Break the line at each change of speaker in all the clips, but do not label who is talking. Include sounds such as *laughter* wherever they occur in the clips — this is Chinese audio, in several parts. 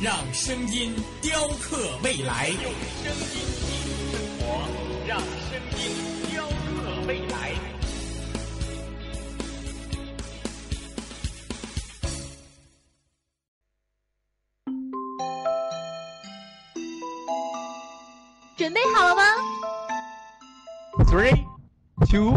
让声音雕刻未来。用声音记录生活，让声音雕刻未来。
准备好了吗
？Three, two,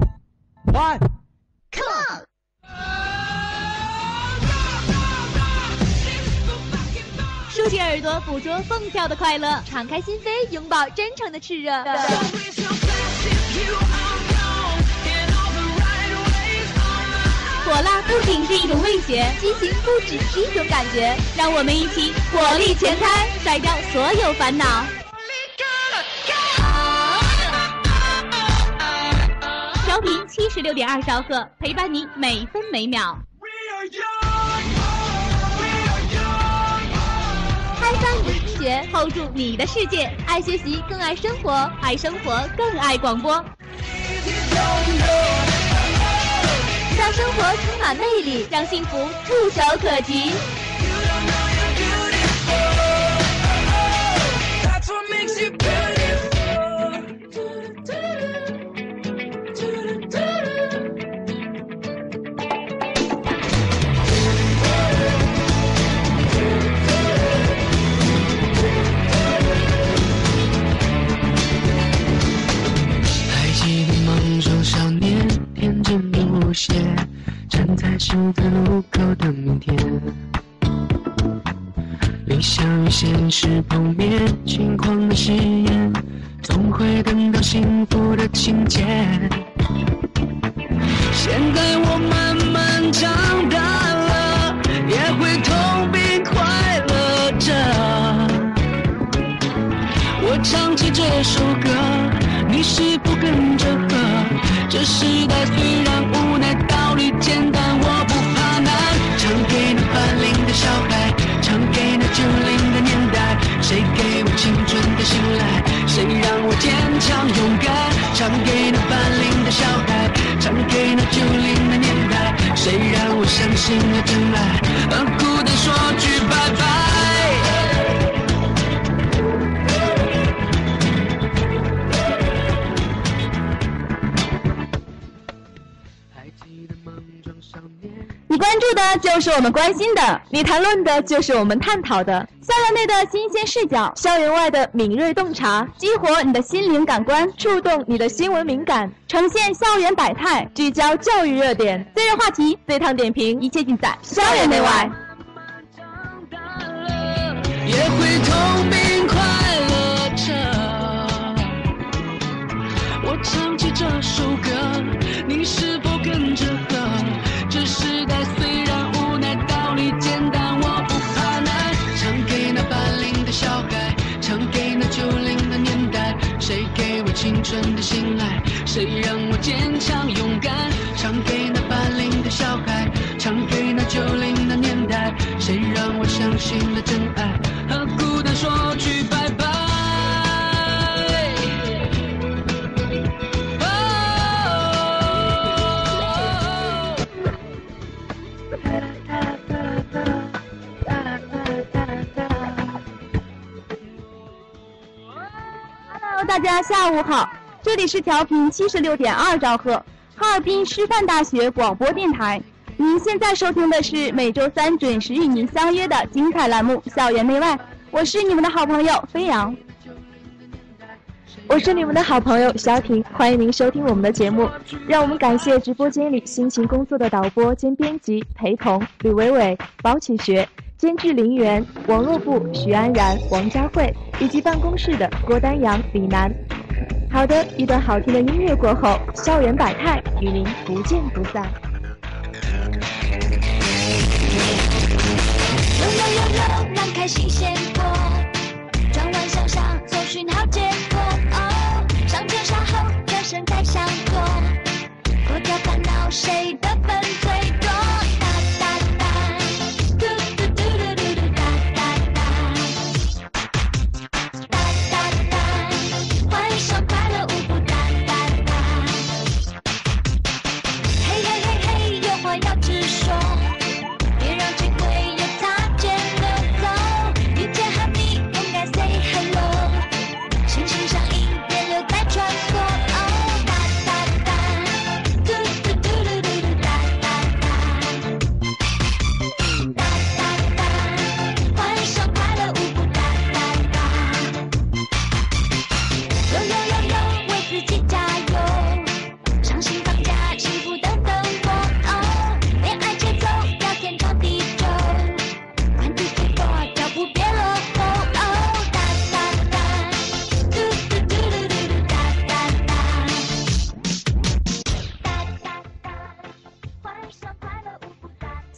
捕捉蹦跳的快乐，敞开心扉，拥抱真诚的炽热。火辣不仅是一种味觉，激情不只是一种感觉。让我们一起火力全开，甩掉所有烦恼。调频七十六点二兆赫，陪伴你每分每秒。开发你的听觉，hold 住你的世界。爱学习，更爱生活；爱生活，更爱广播。让生活充满魅力，让幸福触手可及。
无邪，站在十字路口的明天。理想与现实碰面，轻狂的誓言，总会等到幸福的情节。现在我慢慢长大了，也会痛并快乐着。我唱起这首歌，你是否跟着和？这时代虽然简单，我不怕难。唱给那伴龄的小孩，唱给那九零的年代，谁给我青春的信赖？谁让我坚强勇敢？唱给那伴龄的小孩，唱给那九零的年代，谁让我相信了真爱？和孤单说句拜拜。
你关注的就是我们关心的，你谈论的就是我们探讨的。校园内的新鲜视角，校园外的敏锐洞察，激活你的心灵感官，触动你的新闻敏感，呈现校园百态，聚焦教育热点，最热话题，最烫点评，一切尽在校园内外。
也会痛并快乐着。我唱起这首歌，谁让我坚强勇敢？唱给那伴龄的小孩，唱给那九零的年代，谁让我相信了真爱？和孤单说句拜拜。
Hello，大家下午好，这里是调频七十六点二兆赫，哈尔滨师范大学广播电台。您现在收听的是每周三准时与您相约的精彩栏目《校园内外》，我是你们的好朋友飞扬。
我是你们的好朋友小婷，欢迎您收听我们的节目。让我们感谢直播间里辛勤工作的导播兼编辑裴彤、吕伟伟、包启学、监制林媛、网络部许安然、王佳慧以及办公室的郭丹阳、李楠。好的，一段好听的音乐过后，校园百态与您不见不散。
拥有拥有，能开心先过。转弯向上，搜寻好结果。哦，上车上后，转身再向左。脱掉烦恼谁的分座？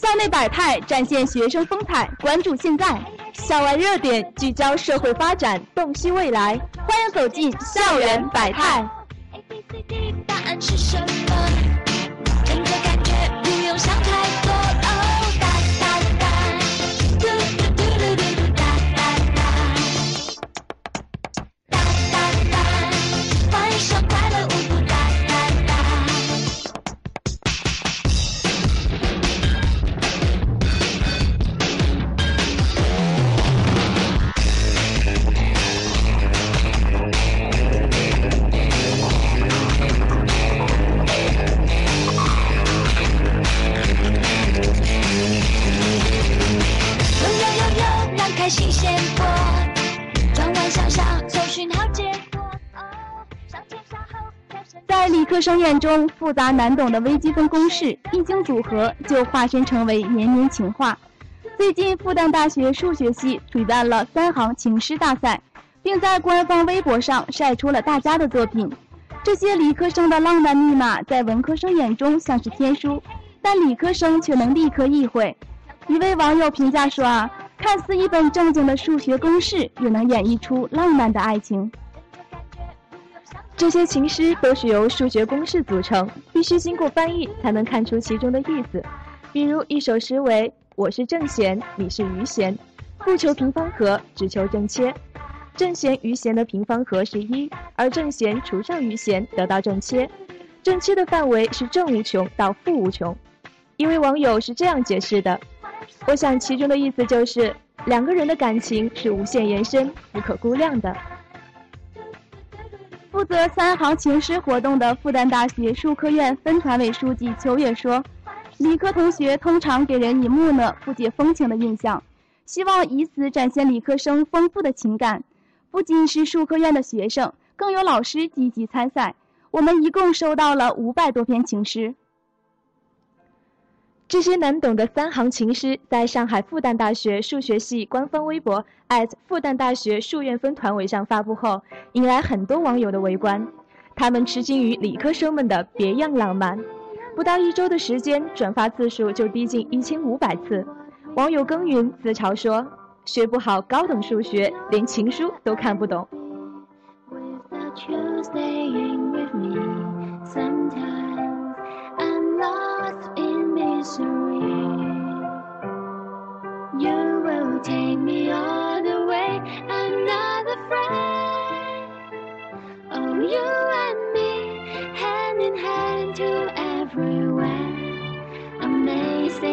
校，内百态，展现学生风采。关注现在，校外热点，聚焦社会发展，洞悉未来。欢迎走进校园百态。在理科生眼中，复杂难懂的微积分公式一经组合，就化身成为绵绵情话。最近，复旦大学数学系举办了三行情诗大赛，并在官方微博上晒出了大家的作品。这些理科生的浪漫密码，在文科生眼中像是天书，但理科生却能立刻意会。一位网友评价说：“啊，看似一本正经的数学公式，也能演绎出浪漫的爱情。”
这些情诗都是由数学公式组成，必须经过翻译才能看出其中的意思。比如一首诗为“我是正弦，你是余弦，不求平方和，只求正切。正弦余弦的平方和是一，而正弦除上余弦得到正切。正切的范围是正无穷到负无穷。”一位网友是这样解释的：“我想其中的意思就是两个人的感情是无限延伸、不可估量的。”
负责三行情诗活动的复旦大学数科院分团委书记邱越说：“ *laughs* 理科同学通常给人以木讷、不解风情的印象，希望以此展现理科生丰富的情感。不仅是数科院的学生，更有老师积极参赛。我们一共收到了五百多篇情诗。”
这些难懂的三行情诗，在上海复旦大学数学系官方微博复旦大学数院分团委上发布后，引来很多网友的围观。他们吃惊于理科生们的别样浪漫，不到一周的时间，转发次数就逼近一千五百次。网友耕耘自嘲说：“学不好高等数学，连情书都看不懂。”
You will take me all the way. Oh, you and me, hand in hand to everywhere. Amazing,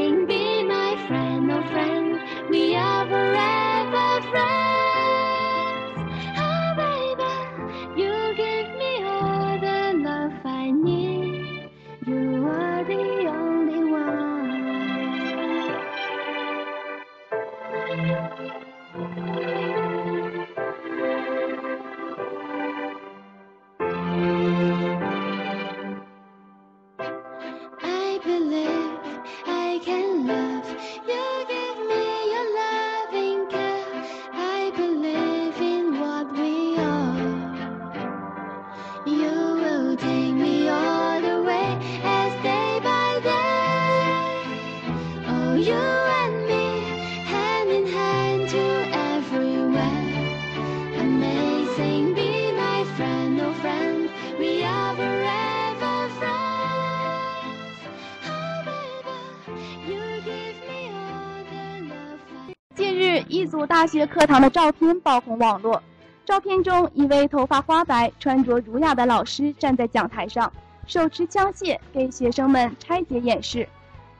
课堂的照片爆红网络。照片中，一位头发花白、穿着儒雅的老师站在讲台上，手持枪械给学生们拆解演示。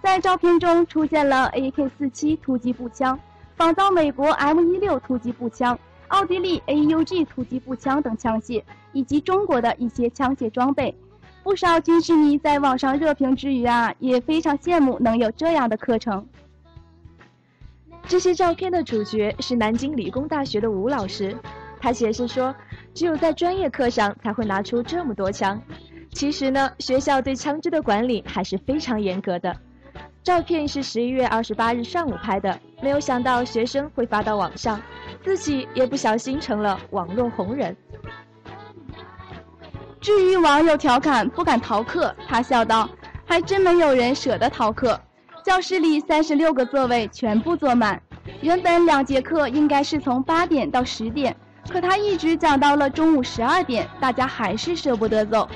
在照片中出现了 AK-47 突击步枪、仿造美国 M16 突击步枪、奥地利 AUG 突击步枪等枪械，以及中国的一些枪械装备。不少军事迷在网上热评之余啊，也非常羡慕能有这样的课程。
这些照片的主角是南京理工大学的吴老师，他解释说，只有在专业课上才会拿出这么多枪。其实呢，学校对枪支的管理还是非常严格的。照片是十一月二十八日上午拍的，没有想到学生会发到网上，自己也不小心成了网络红人。
至于网友调侃不敢逃课，他笑道：“还真没有人舍得逃课。教室里三十六个座位全部坐满。原本两节课应该是从八点到十点，可他一直讲到了中午十二点，大家还是舍不得走。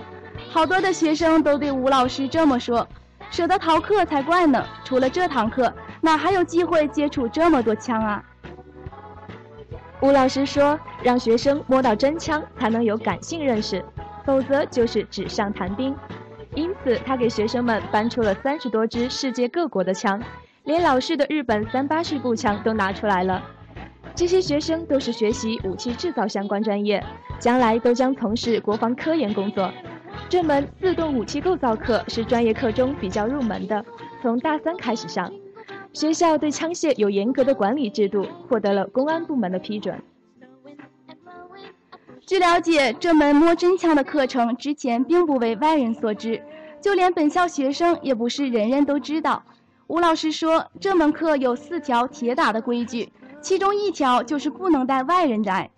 好多的学生都对吴老师这么说：“舍得逃课才怪呢！除了这堂课，哪还有机会接触这么多枪啊？”
吴老师说：“让学生摸到真枪，才能有感性认识，否则就是纸上谈兵。”因此，他给学生们搬出了三十多支世界各国的枪，连老式的日本三八式步枪都拿出来了。这些学生都是学习武器制造相关专业，将来都将从事国防科研工作。这门自动武器构造课是专业课中比较入门的，从大三开始上。学校对枪械有严格的管理制度，获得了公安部门的批准。
据了解，这门摸真枪的课程之前并不为外人所知，就连本校学生也不是人人都知道。吴老师说，这门课有四条铁打的规矩，其中一条就是不能带外人来，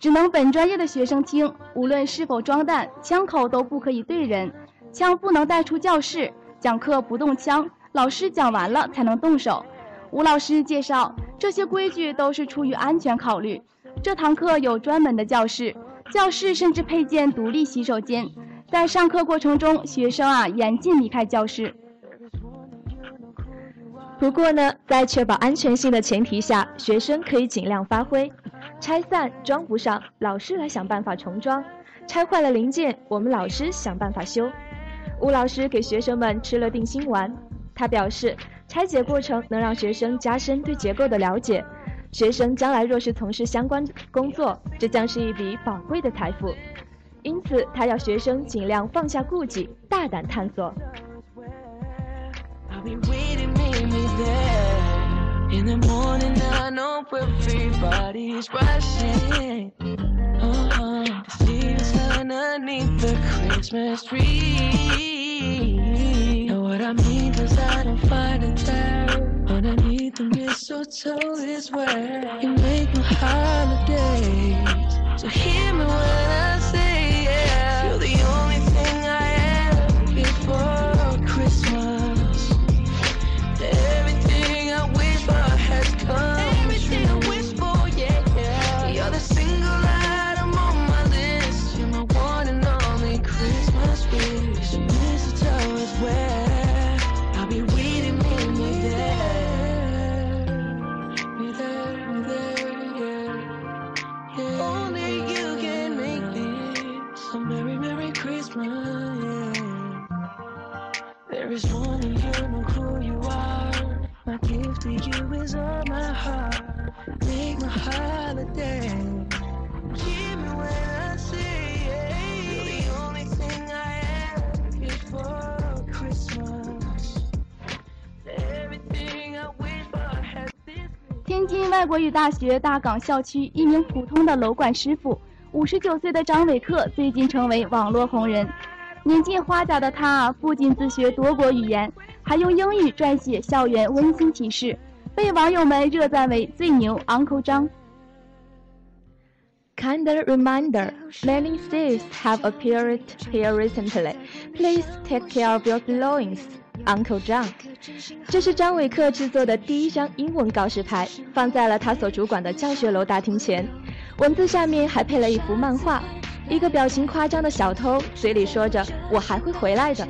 只能本专业的学生听。无论是否装弹，枪口都不可以对人，枪不能带出教室，讲课不动枪，老师讲完了才能动手。吴老师介绍，这些规矩都是出于安全考虑。这堂课有专门的教室，教室甚至配建独立洗手间。在上课过程中，学生啊严禁离开教室。
不过呢，在确保安全性的前提下，学生可以尽量发挥。拆散装不上，老师来想办法重装；拆坏了零件，我们老师想办法修。吴老师给学生们吃了定心丸，他表示，拆解过程能让学生加深对结构的了解。学生将来若是从事相关工作，这将是一笔宝贵的财富。因此，他要学生尽量放下顾忌，大胆探索。
beneath the mistletoe is where you make my holidays. So hear me when I say.
大学大港校区一名普通的楼管师傅，五十九岁的张伟克最近成为网络红人。年近花甲的他啊，不仅自学多国语言，还用英语撰写校园温馨提示，被网友们热赞为“最牛 Uncle 张”。
Kind reminder: many thieves have appeared here recently. Please take care of your belongings. Uncle John，这是张伟克制作的第一张英文告示牌，放在了他所主管的教学楼大厅前。文字下面还配了一幅漫画，一个表情夸张的小偷，嘴里说着“我还会回来的”。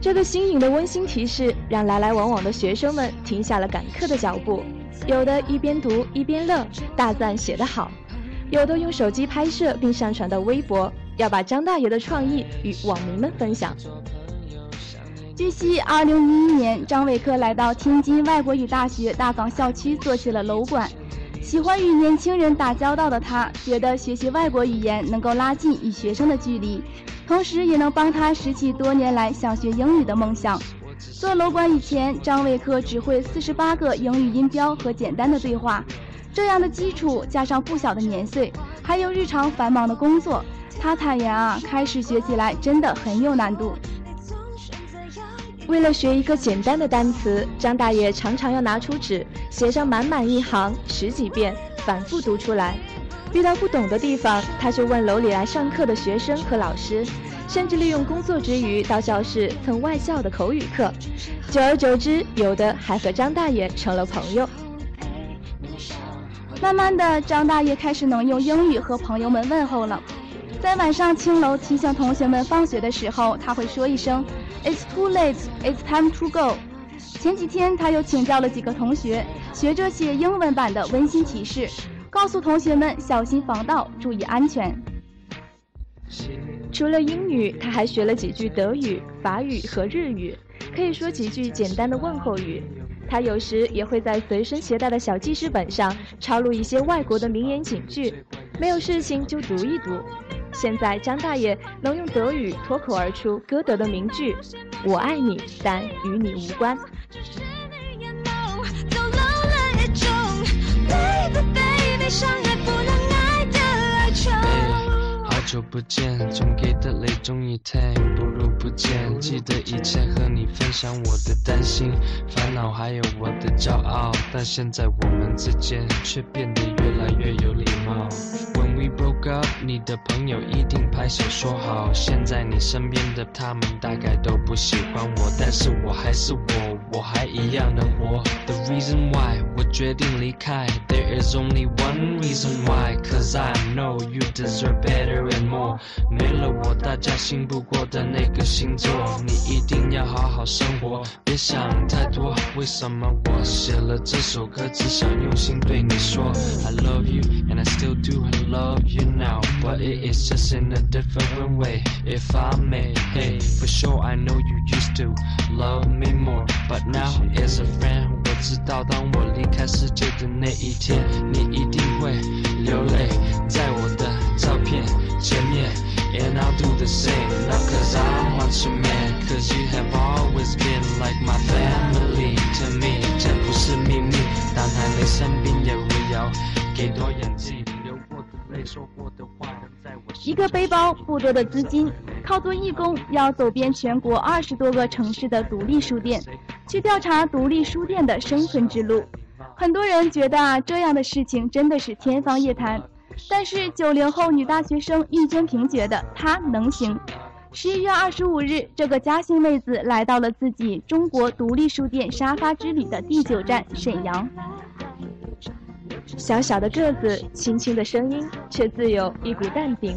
这个新颖的温馨提示，让来来往往的学生们停下了赶课的脚步，有的一边读一边乐，大赞写得好。有的用手机拍摄并上传到微博，要把张大爷的创意与网民们分享。
据悉，2011年，张伟克来到天津外国语大学大港校区做起了楼管。喜欢与年轻人打交道的他，觉得学习外国语言能够拉近与学生的距离，同时也能帮他拾起多年来想学英语的梦想。做楼管以前，张伟克只会四十八个英语音标和简单的对话。这样的基础加上不小的年岁，还有日常繁忙的工作，他坦言啊，开始学起来真的很有难度。
为了学一个简单的单词，张大爷常常要拿出纸，写上满满一行，十几遍，反复读出来。遇到不懂的地方，他就问楼里来上课的学生和老师，甚至利用工作之余到教室蹭外教的口语课。久而久之，有的还和张大爷成了朋友。
慢慢的，张大爷开始能用英语和朋友们问候了。在晚上青楼提醒同学们放学的时候，他会说一声 "It's too late, it's time to go"。前几天他又请教了几个同学，学着写英文版的温馨提示，告诉同学们小心防盗，注意安全。
除了英语，他还学了几句德语、法语和日语，可以说几句简单的问候语。他有时也会在随身携带的小记事本上抄录一些外国的名言警句，没有事情就读一读。现在张大爷能用德语脱口而出歌德的名句：“我爱你，但与你无关。”
走漏了一种，baby baby，相爱不能爱的哀愁。
好久不见，总给的泪总一太不如不见。记得以前和你分享我的担心、烦恼，还有我的骄傲，但现在我们之间却变得越来越有礼。Broke up，你的朋友一定拍手说好。现在你身边的他们大概都不喜欢我，但是我还是我，我还一样的活。The reason why 我决定离开，There is only one reason why，cause I know you deserve better and more。没了我，大家信不过的那个星座，你一定要好好生活，别想太多。为什么我写了这首歌，只想用心对你说，I love you and I still do, I love you now, but it is just in a different way. If I may, hey, for sure I know you used to love me more, but now as a friend，我知道当我离开世界的那一天，你一定会流泪在我的照片前面。And I'll do the same, not cause I want you man, cause you have always been like my family to me. 这不是秘密，当还没生病也会有给多演技，流过的泪说过的话，
一个背包，不多的资金，靠做义工，要走遍全国二十多个城市的独立书店，去调查独立书店的生存之路。很多人觉得啊，这样的事情真的是天方夜谭。但是九零后女大学生郁娟萍觉得她能行。十一月二十五日，这个嘉兴妹子来到了自己中国独立书店沙发之旅的第九站沈阳。
小小的个子，轻轻的声音，却自有一股淡定。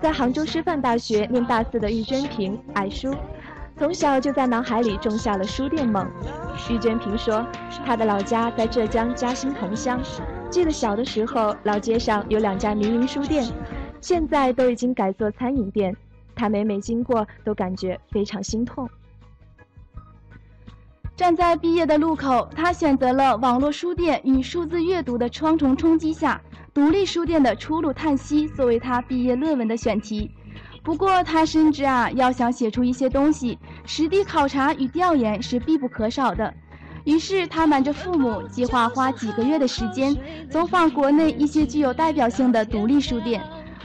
在杭州师范大学念大四的郁娟萍爱书，从小就在脑海里种下了书店梦。郁娟萍说，她的老家在浙江嘉兴桐乡，记得小的时候，老街上有两家民营书店，现在都已经改做餐饮店。她每每经过，都感觉非常心痛。
站在毕业的路口，他选择了网络书店与数字阅读的双重冲击下，独立书店的出路叹息作为他毕业论文的选题。不过，他深知啊，要想写出一些东西，实地考察与调研是必不可少的。于是，他瞒着父母，计划花几个月的时间，走访国内一些具有代表性的独立书店，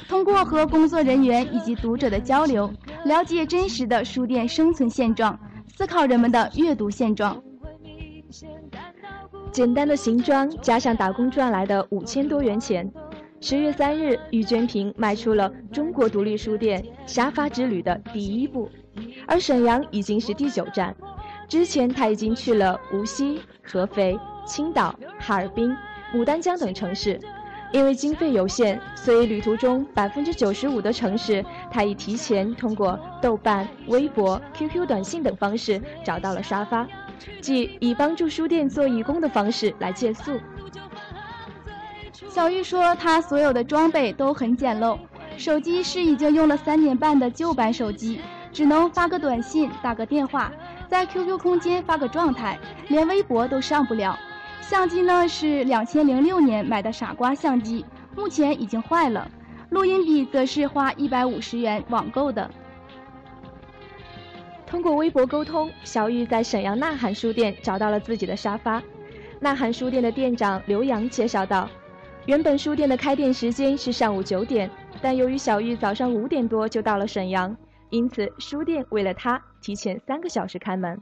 通过和工作人员以及读者的交流，了解真实的书店生存现状。思考人们的阅读现状。
简单的行装加上打工赚来的五千多元钱，十月三日，郁娟萍迈出了中国独立书店沙发之旅的第一步，而沈阳已经是第九站。之前他已经去了无锡、合肥、青岛、哈尔滨、牡丹江等城市，因为经费有限，所以旅途中百分之九十五的城市，他已提前通过豆瓣、微博、QQ 短信等方式找到了沙发，即以帮助书店做义工的方式来借宿。
小玉说，她所有的装备都很简陋，手机是已经用了三年半的旧版手机，只能发个短信、打个电话，在 QQ 空间发个状态，连微博都上不了。相机呢是两千零六年买的傻瓜相机，目前已经坏了。录音笔则是花一百五十元网购的。
通过微博沟通，小玉在沈阳呐喊书店找到了自己的沙发。呐喊书店的店长刘洋介绍道，原本书店的开店时间是上午九点，但由于小玉早上五点多就到了沈阳，因此书店为了他提前三个小时开门。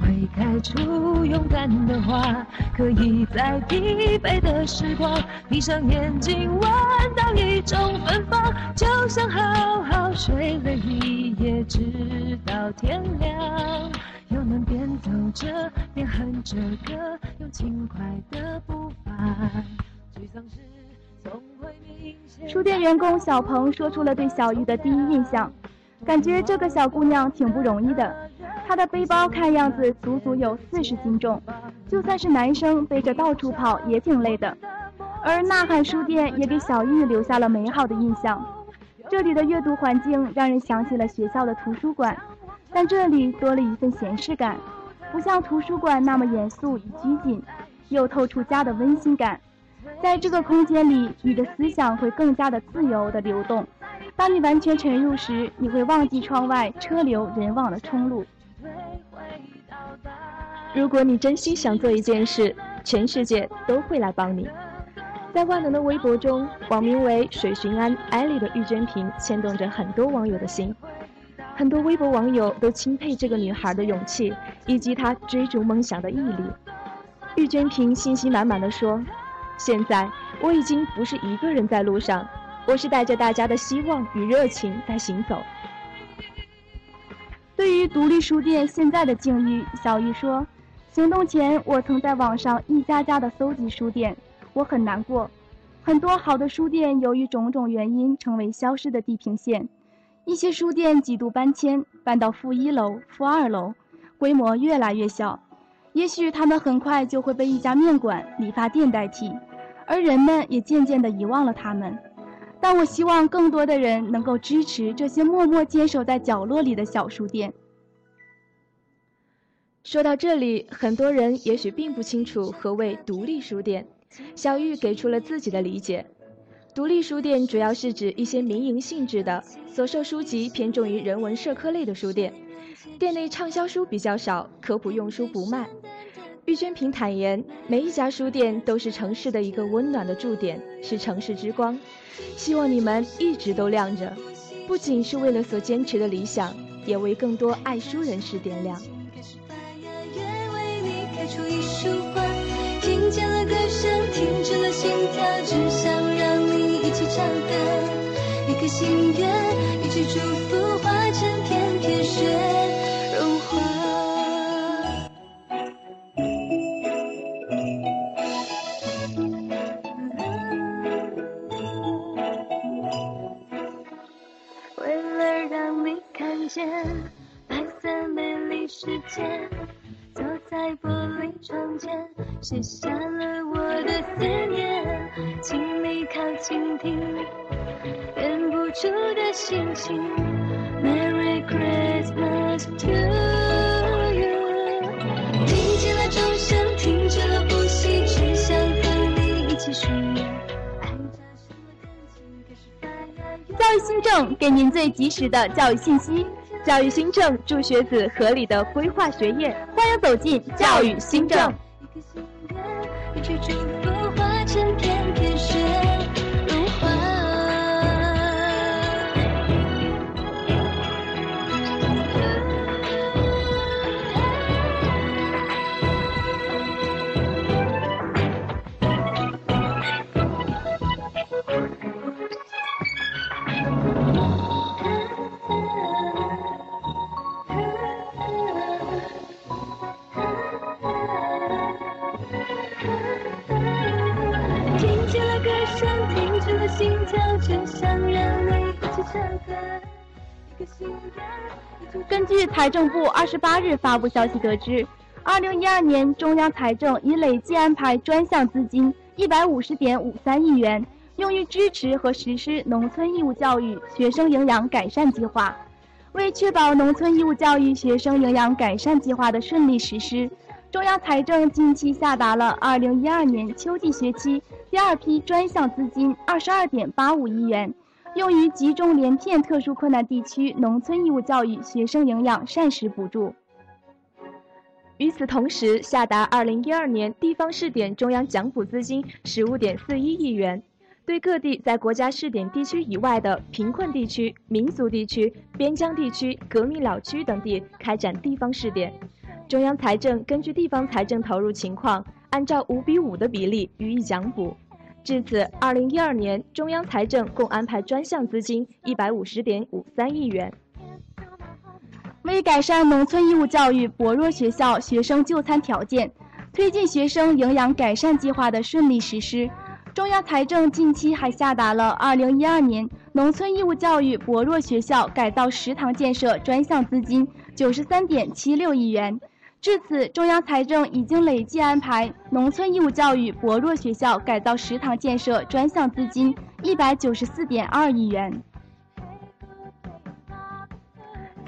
会开出勇敢的花，可以在疲惫的时光，闭上眼睛闻到一种芬芳，就像好好睡了一夜，直到天亮，又能边走着边哼着歌，用轻快的步伐。沮丧时总会明显。
书店员工小鹏说出了对小玉的第一印象，感觉这个小姑娘挺不容易的。她的背包看样子足足有四十斤重，就算是男生背着到处跑也挺累的。而呐喊书店也给小玉留下了美好的印象，这里的阅读环境让人想起了学校的图书馆，但这里多了一份闲适感，不像图书馆那么严肃与拘谨，又透出家的温馨感。在这个空间里，你的思想会更加的自由的流动。当你完全沉入时，你会忘记窗外车流人往的冲路。
如果你真心想做一件事，全世界都会来帮你。在万能的微博中，网名为“水寻安艾丽”的玉娟萍牵动着很多网友的心。很多微博网友都钦佩这个女孩的勇气以及她追逐梦想的毅力。玉娟萍信心满满的说：“现在我已经不是一个人在路上，我是带着大家的希望与热情在行走。”
对于独立书店现在的境遇，小玉说：“行动前，我曾在网上一家家的搜集书店，我很难过。很多好的书店由于种种原因成为消失的地平线，一些书店几度搬迁，搬到负一楼、负二楼，规模越来越小。也许他们很快就会被一家面馆、理发店代替，而人们也渐渐地遗忘了他们。”但我希望更多的人能够支持这些默默坚守在角落里的小书店。
说到这里，很多人也许并不清楚何谓独立书店。小玉给出了自己的理解：独立书店主要是指一些民营性质的、所售书籍偏重于人文社科类的书店，店内畅销书比较少，科普用书不卖。玉娟平坦言，每一家书店都是城市的一个温暖的驻点，是城市之光。希望你们一直都亮着，不仅是为了所坚持的理想，也为更多爱书人士点亮。听见了歌声，停止了心跳，只想让你一起唱歌。一颗心愿，一句祝福，化成片片雪。
界，白
色美丽世界。坐在玻璃窗前
写下了我的思念，请你靠近听，忍不住的心情。Merry Christmas to you。听见了钟声，停止了呼吸，只想和你一起数。
教育新政给您最及时的教育信息。教育新政助学子合理的规划学业，欢迎走进教育新政。根据财政部二十八日发布消息得知，二零一二年中央财政已累计安排专项资金一百五十点五三亿元，用于支持和实施农村义务教育学生营养改善计划。为确保农村义务教育学生营养改善计划的顺利实施，中央财政近期下达了2012年秋季学期第二批专项资金22.85亿元，用于集中连片特殊困难地区农村义务教育学生营养膳食补助。
与此同时，下达2012年地方试点中央奖补资金15.41亿元，对各地在国家试点地区以外的贫困地区、民族地区、边疆地区、革命老区等地开展地方试点。中央财政根据地方财政投入情况，按照五比五的比例予以奖补。至此，2012年中央财政共安排专项资金150.53亿元。
为改善农村义务教育薄弱学校学生就餐条件，推进学生营养改善计划的顺利实施，中央财政近期还下达了2012年农村义务教育薄弱学校改造食堂建设专项资金93.76亿元。至此，中央财政已经累计安排农村义务教育薄弱学校改造食堂建设专项资金194.2亿元。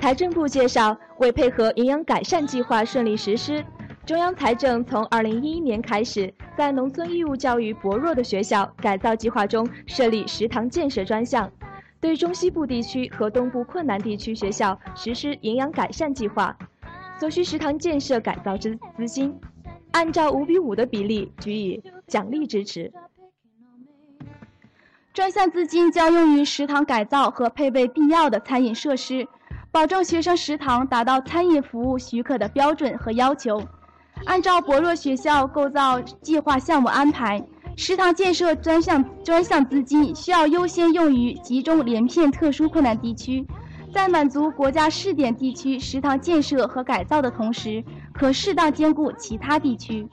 财政部介绍，为配合营养改善计划顺利实施，中央财政从2011年开始，在农村义务教育薄弱的学校改造计划中设立食堂建设专项，对中西部地区和东部困难地区学校实施营养改善计划，所需食堂建设改造资资金，按照五比五的比例予以奖励支持。
专项资金将用于食堂改造和配备必要的餐饮设施。保证学生食堂达到餐饮服务许可的标准和要求。按照薄弱学校构造计划项目安排，食堂建设专项专项资金需要优先用于集中连片特殊困难地区，在满足国家试点地区食堂建设和改造的同时，可适当兼顾其他地区。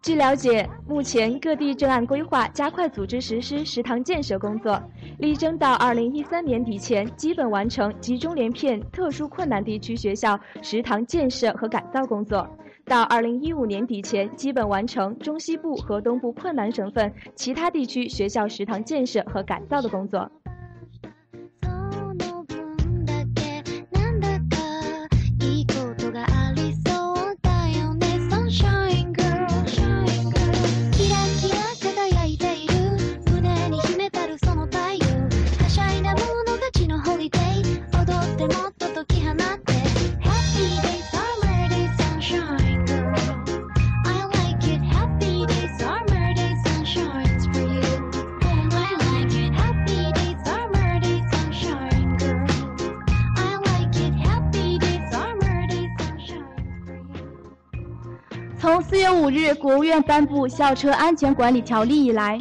据了解，目前各地正按规划加快组织实施食堂建设工作，力争到二零一三年底前基本完成集中连片特殊困难地区学校食堂建设和改造工作；到二零一五年底前基本完成中西部和东部困难省份其他地区学校食堂建设和改造的工作。
五日国务院颁布校车安全管理条例以来，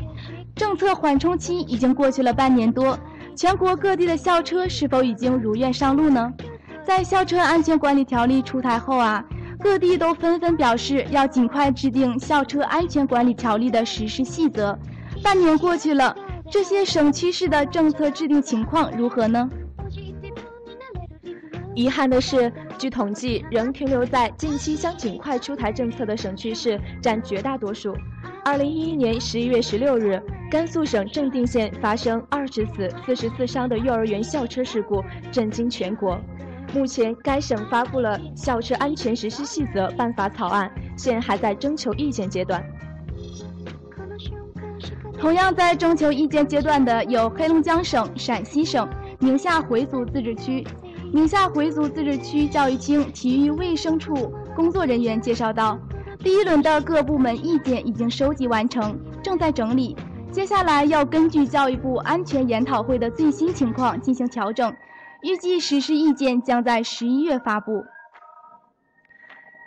政策缓冲期已经过去了半年多。全国各地的校车是否已经如愿上路呢？在校车安全管理条例出台后啊，各地都纷纷表示要尽快制定校车安全管理条例的实施细则。半年过去了，这些省区市的政策制定情况如何呢？
遗憾的是，据统计，仍停留在近期将尽快出台政策的省区市占绝大多数。二零一一年十一月十六日，甘肃省正定县发生二十死四十四伤的幼儿园校车事故，震惊全国。目前，该省发布了校车安全实施细则办法草案，现还在征求意见阶段。
同样在征求意见阶段的有黑龙江省、陕西省、宁夏回族自治区。宁夏回族自治区教育厅体育卫生处工作人员介绍道，第一轮的各部门意见已经收集完成，正在整理，接下来要根据教育部安全研讨会的最新情况进行调整，预计实施意见将在十一月发布。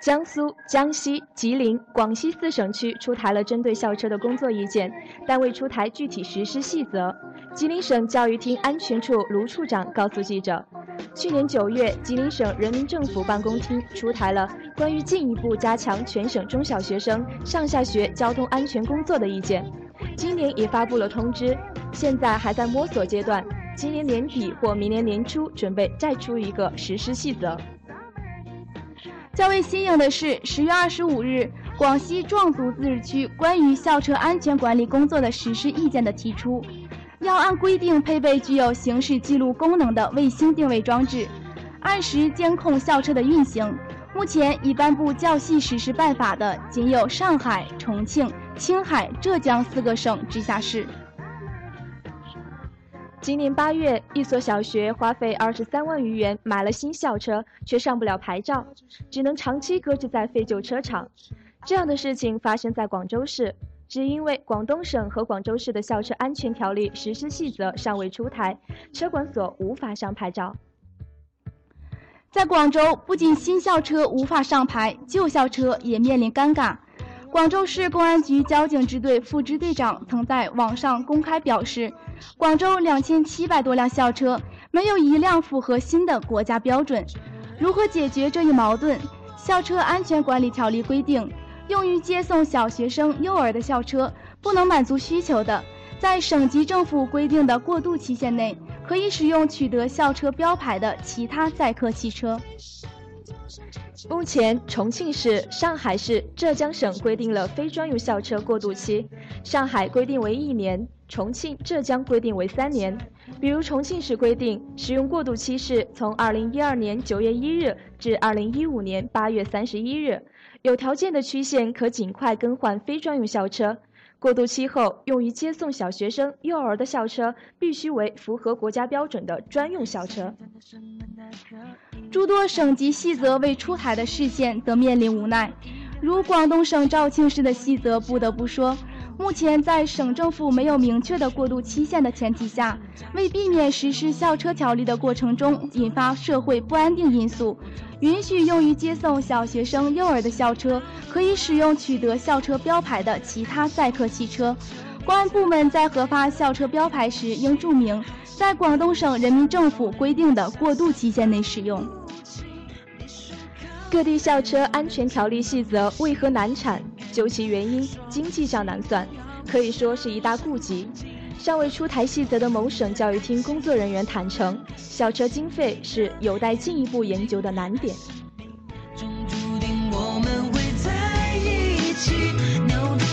江苏、江西、吉林、广西四省区出台了针对校车的工作意见，但未出台具体实施细则。吉林省教育厅安全处卢处长告诉记者，去年九月，吉林省人民政府办公厅出台了关于进一步加强全省中小学生上下学交通安全工作的意见，今年也发布了通知，现在还在摸索阶段，今年年底或明年年初准备再出一个实施细则。
较为新颖的是，十月二十五日，广西壮族自治区关于校车安全管理工作的实施意见的提出，要按规定配备具有行驶记录功能的卫星定位装置，按时监控校车的运行，目前已颁布教系实施办法的仅有上海、重庆、青海、浙江四个省直辖市。
今年八月，一所小学花费二十三万余元买了新校车，却上不了牌照，只能长期搁置在废旧车厂。这样的事情发生在广州市，只因为广东省和广州市的校车安全条例实施细则尚未出台，车管所无法上牌照。
在广州，不仅新校车无法上牌，旧校车也面临尴尬。广州市公安局交警支队副支队长曾在网上公开表示，广州两千七百多辆校车没有一辆符合新的国家标准。如何解决这一矛盾？校车安全管理条例规定，用于接送小学生、幼儿的校车不能满足需求的，在省级政府规定的过渡期限内，可以使用取得校车标牌的其他载客汽车。
目前，重庆市、上海市、浙江省规定了非专用校车过渡期，上海规定为一年，重庆、浙江规定为三年。比如，重庆市规定使用过渡期是从二零一二年九月一日至二零一五年八月三十一日，有条件的区县可尽快更换非专用校车。过渡期后，用于接送小学生、幼儿的校车必须为符合国家标准的专用校车。
诸多省级细则未出台的事件则面临无奈，如广东省肇庆市的细则，不得不说，目前在省政府没有明确的过渡期限的前提下，为避免实施校车条例的过程中引发社会不安定因素，允许用于接送小学生、幼儿的校车可以使用取得校车标牌的其他载客汽车。公安部门在核发校车标牌时，应注明在广东省人民政府规定的过渡期限内使用。
各地校车安全条例细则为何难产？究其原因，经济上难算，可以说是一大痼疾。尚未出台细则的某省教育厅工作人员坦诚，校车经费是有待进一步研究的难点。
终注定我们会在一起。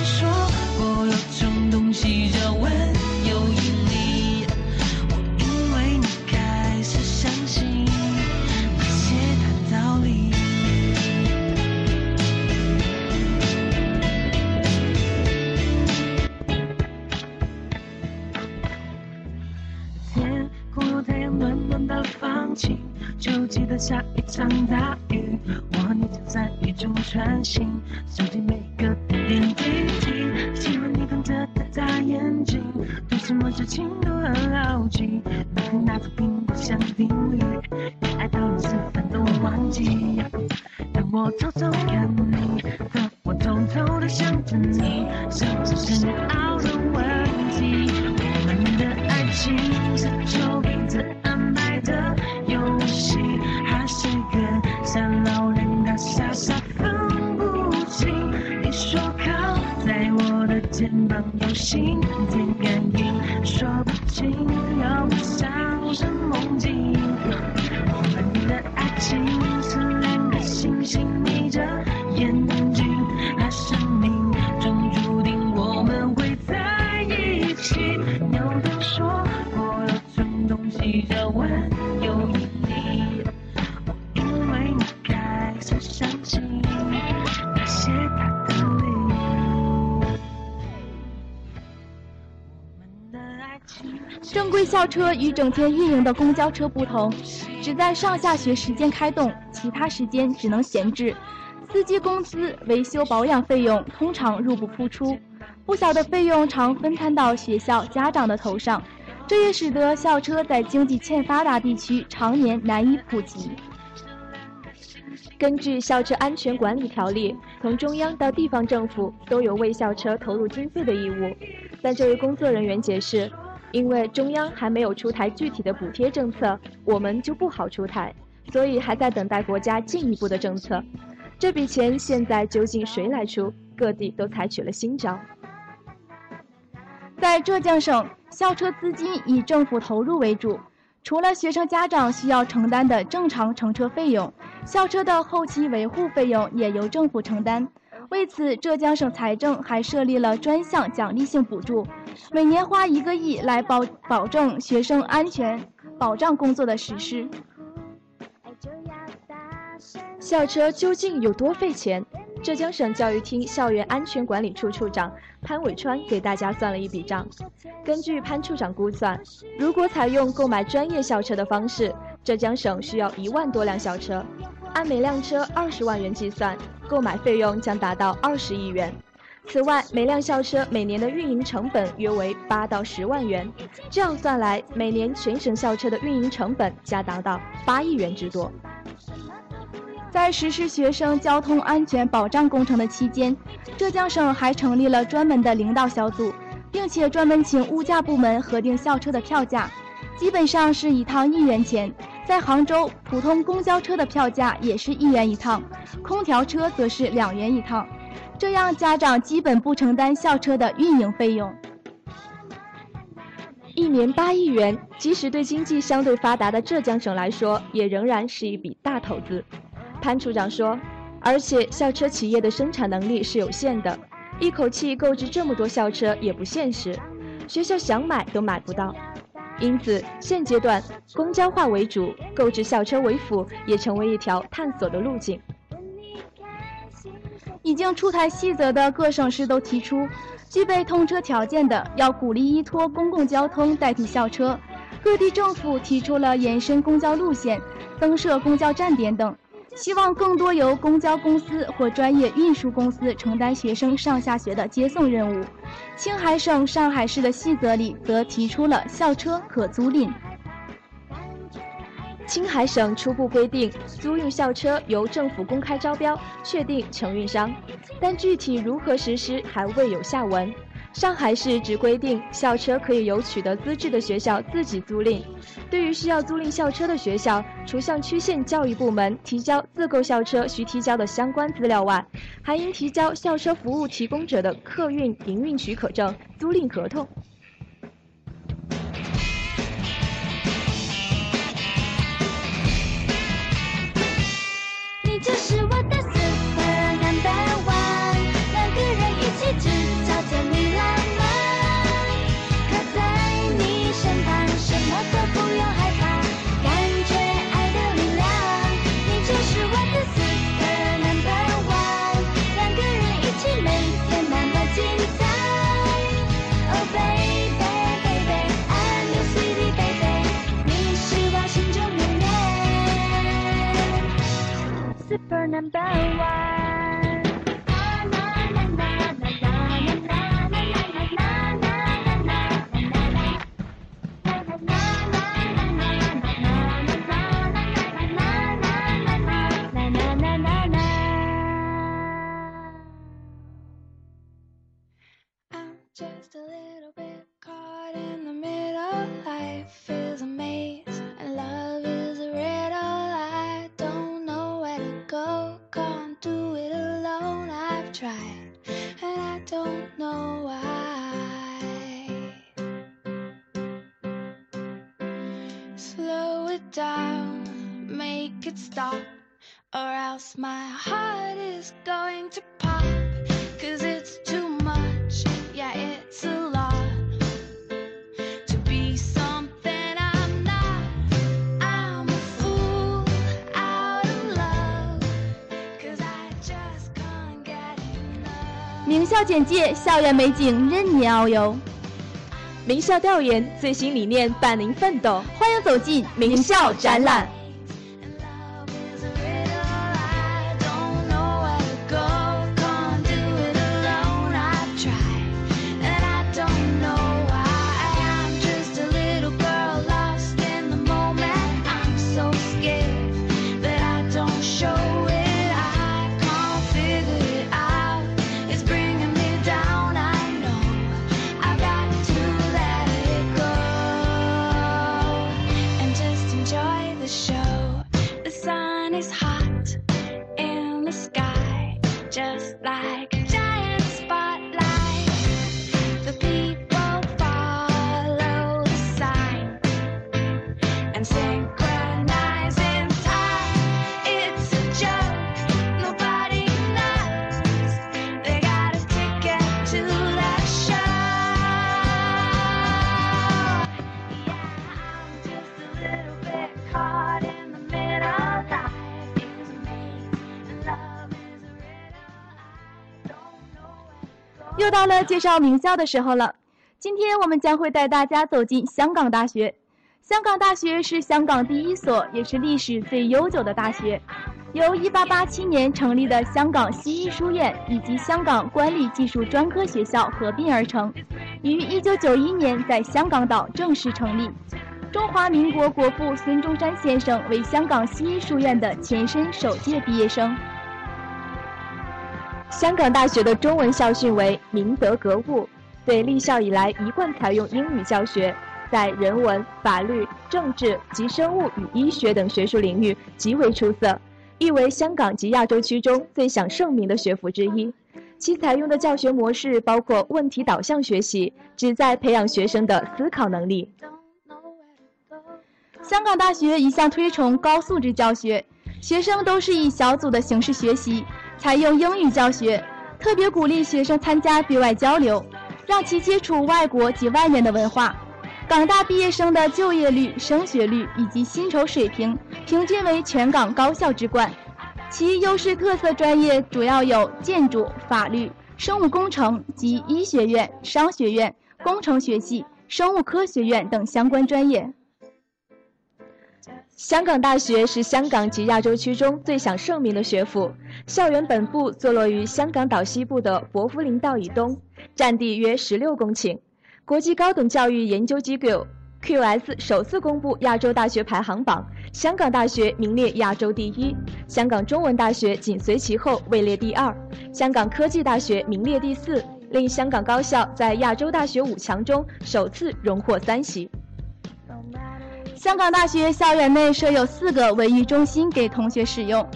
的放晴，就记得下一场大雨。我和你就在雨中穿行，收集每个点点滴滴。喜欢你瞪着他大眼睛，对什么事情都很好奇。每天打从并不想定律，恋爱道理吃饭都忘记。让我偷偷看你，和我偷偷的想着你，是不是深奥的问题？我们的爱情是丘比特游
车与整天运营的公交车不同，只在上下学时间开动，其他时间只能闲置。司机工资、维修保养费用通常入不敷出，不小的费用常分摊到学校、家长的头上，这也使得校车在经济欠发达地区常年难以普及。
根据《校车安全管理条例》，从中央到地方政府都有为校车投入经费的义务。但这位工作人员解释，因为中央还没有出台具体的补贴政策，我们就不好出台，所以还在等待国家进一步的政策。这笔钱现在究竟谁来出？各地都采取了新招。
在浙江省，校车资金以政府投入为主，除了学生家长需要承担的正常乘车费用，校车的后期维护费用也由政府承担。为此，浙江省财政还设立了专项奖励性补助，每年花一个亿来保保证学生安全保障工作的实施。
校车究竟有多费钱？浙江省教育厅校园安全管理处处长潘伟川给大家算了一笔账。根据潘处长估算，如果采用购买专业校车的方式，浙江省需要一万多辆校车，按每辆车二十万元计算，购买费用将达到二十亿元。此外，每辆校车每年的运营成本约为八到十万元，这样算来，每年全省校车的运营成本将达到八亿元之多。
在实施学生交通安全保障工程的期间，浙江省还成立了专门的领导小组，并且专门请物价部门核定校车的票价，基本上是一趟一元钱。在杭州，普通公交车的票价也是一元一趟，空调车则是两元一趟。这样，家长基本不承担校车的运营费用。
一年八亿元，即使对经济相对发达的浙江省来说，也仍然是一笔大投资。潘处长说，而且校车企业的生产能力是有限的，一口气购置这么多校车也不现实，学校想买都买不到。因此，现阶段公交化为主，购置校车为辅，也成为一条探索的路径。
已经出台细则的各省市都提出，具备通车条件的要鼓励依托公共交通代替校车。各地政府提出了延伸公交路线、增设公交站点等，希望更多由公交公司或专业运输公司承担学生上下学的接送任务。青海省上海市的细则里则提出了校车可租赁。
青海省初步规定，租用校车由政府公开招标，确定承运商，但具体如何实施还未有下文。上海市只规定校车可以由取得资质的学校自己租赁。对于需要租赁校车的学校，除向区县教育部门提交自购校车需提交的相关资料外，还应提交校车服务提供者的客运营运许可证、租赁合同。
Else my heart is going to pop. Cause it's too much, yeah, it's a lot to be something I'm not. I'm a fool out of love, cause I just can't get enough.
名校简介：校园美景任你遨游。
名校调研最新理念伴您奋斗，
欢迎走进名校展览。到了介绍名校的时候了。今天我们将会带大家走进香港大学。香港大学是香港第一所，也是历史最悠久的大学，由1887年成立的香港西医书院以及香港管理技术专科学校合并而成，于1991年在香港岛正式成立。中华民国国父孙中山先生为香港西医书院的前身首届毕业生。
香港大学的中文校训为“明德格物”，对立校以来一贯采用英语教学，在人文、法律、政治及生物与医学等学术领域极为出色，亦为香港及亚洲区中最享盛名的学府之一。其采用的教学模式包括问题导向学习，旨在培养学生的思考能力。
香港大学一向推崇高素质教学，学生都是以小组的形式学习，采用英语教学，特别鼓励学生参加对外交流，让其接触外国及外面的文化。港大毕业生的就业率、升学率以及薪酬水平平均为全港高校之冠。其优势特色专业主要有建筑、法律、生物工程及医学院、商学院、工程学系、生物科学院等相关专业。
香港大学是香港及亚洲区中最享盛名的学府，校园本部坐落于香港岛西部的薄扶林道以东，占地约十六公顷。国际高等教育研究机构 QS 首次公布亚洲大学排行榜，香港大学名列亚洲第一，香港中文大学紧随其后，位列第二，香港科技大学名列第四，令香港高校在亚洲大学五强中首次荣获三席。
香港大学校园内设有四个文娱中心给同学使用，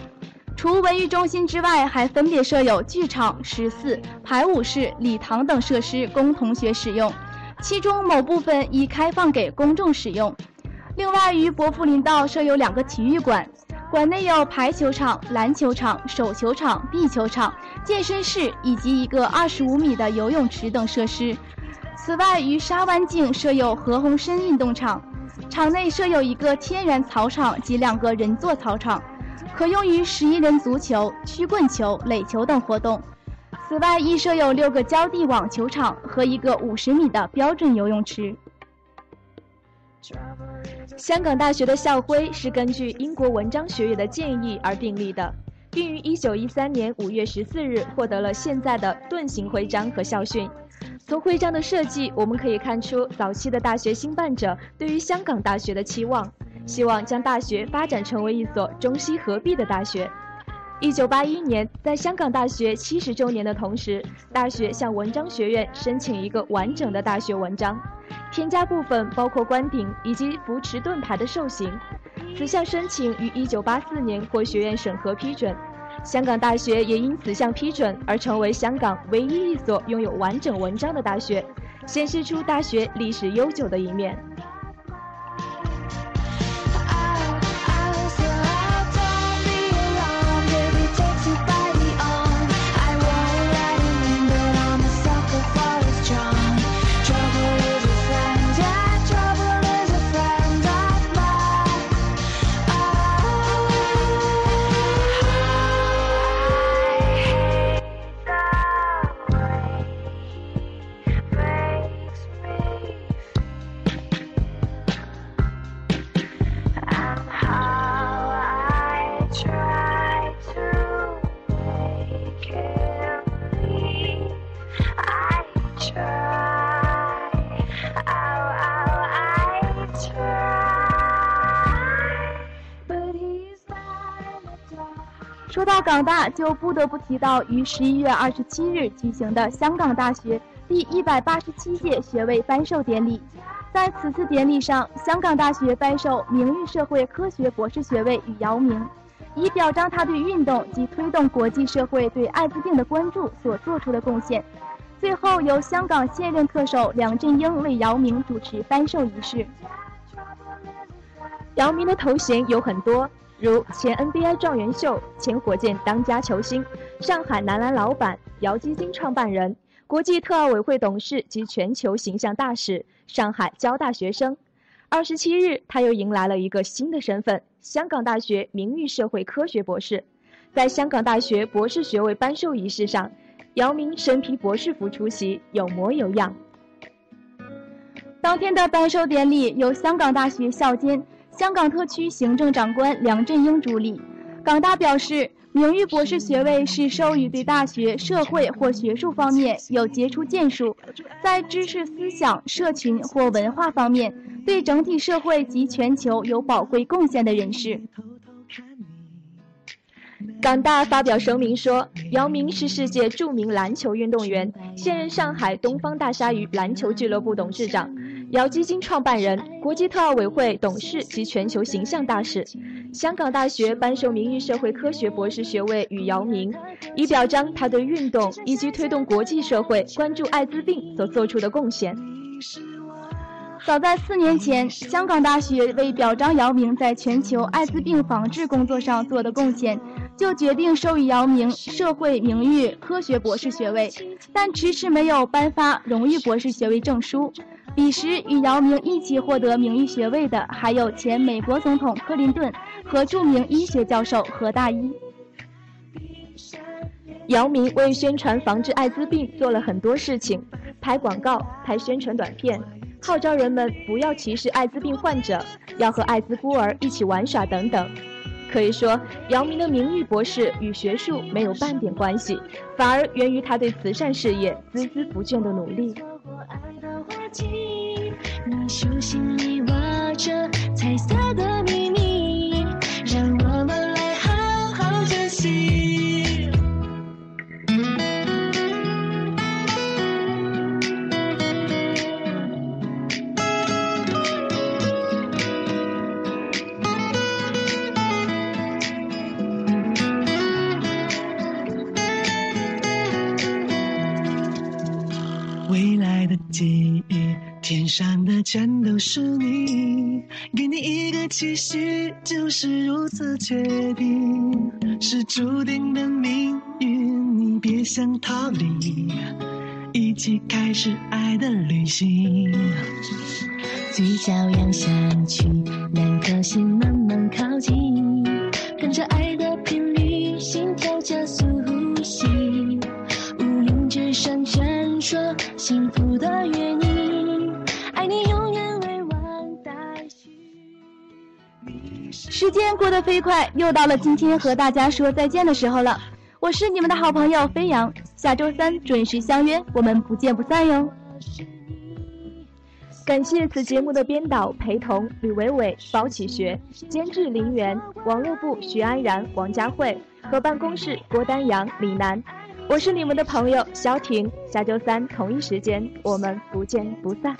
除文娱中心之外，还分别设有剧场、十四、排舞室、礼堂等设施供同学使用，其中某部分已开放给公众使用。另外，于薄扶林道设有两个体育馆，馆内有排球场、篮球场、手球场、壁球场、健身室以及一个二十五米的游泳池等设施。此外，于沙湾径设有何鸿燊运动场。场内设有一个天然草场及两个人座草场，可用于十一人足球、曲棍球、垒球等活动。此外，亦设有六个胶地网球场和一个五十米的标准游泳池。
香港大学的校徽是根据英国文章学院的建议而订立的，并于1913年5月14日获得了现在的盾形徽章和校训。从徽章的设计，我们可以看出早期的大学兴办者对于香港大学的期望，希望将大学发展成为一所中西合璧的大学。一九八一年，在香港大学七十周年的同时，大学向文章学院申请一个完整的大学文章，添加部分包括官顶以及扶持盾牌的兽形。此项申请于一九八四年获学院审核批准，香港大学也因此项批准而成为香港唯一一所拥有完整文章的大学，显示出大学历史悠久的一面。
就不得不提到于十一月二十七日举行的香港大学第一百八十七届学位颁授典礼。在此次典礼上，香港大学颁授名誉社会科学博士学位与姚明，以表彰他对运动及推动国际社会对艾滋病的关注所做出的贡献。最后，由香港现任特首梁振英为姚明主持颁授仪式。
姚明的头衔有很多。如前 NBA 状元秀、前火箭当家球星、上海男篮老板、姚基金创办人、国际特奥委会董事及全球形象大使、上海交大学生。二十七日，他又迎来了一个新的身份——香港大学名誉社会科学博士。在香港大学博士学位颁授仪式上，姚明身披博士服出席，有模有样。
当天的颁授典礼由香港大学校监、香港特区行政长官梁振英助理。港大表示，名誉博士学位是授予对大学、社会或学术方面有杰出建树，在知识思想、社群或文化方面对整体社会及全球有宝贵贡献的人士。
港大发表声明说，姚明是世界著名篮球运动员，现任上海东方大鲨鱼篮球俱乐部董事长。姚基金创办人、国际特奥委会董事及全球形象大使，香港大学颁授名誉社会科学博士学位与姚明，以表彰他对运动以及推动国际社会关注艾滋病所做出的贡献。
早在四年前，香港大学为表彰姚明在全球艾滋病防治工作上做的贡献，就决定授予姚明社会名誉科学博士学位，但迟迟没有颁发荣誉博士学位证书。彼时与姚明一起获得名誉学位的，还有前美国总统克林顿和著名医学教授何大一。
姚明为宣传防治艾滋病做了很多事情，拍广告、拍宣传短片，号召人们不要歧视艾滋病患者，要和艾滋孤儿一起玩耍等等。可以说，姚明的名誉博士与学术没有半点关系，反而源于他对慈善事业孜孜不倦的努力。
你手心里握着
是你，给你一个期许，就是如此确定，是注定的命运，你别想逃离，一起开始爱的旅行。
嘴角扬下去，两颗心慢
飞快，又到了今天和大家说再见的时候了。我是你们的好朋友飞扬，下周三准时相约，我们不见不散哟。
感谢此节目的编导裴彤、吕伟伟、包启学，监制林媛，网络部徐安然、王佳慧，和办公室郭丹阳、李楠。我是你们的朋友肖婷，下周三同一时间我们不见不散。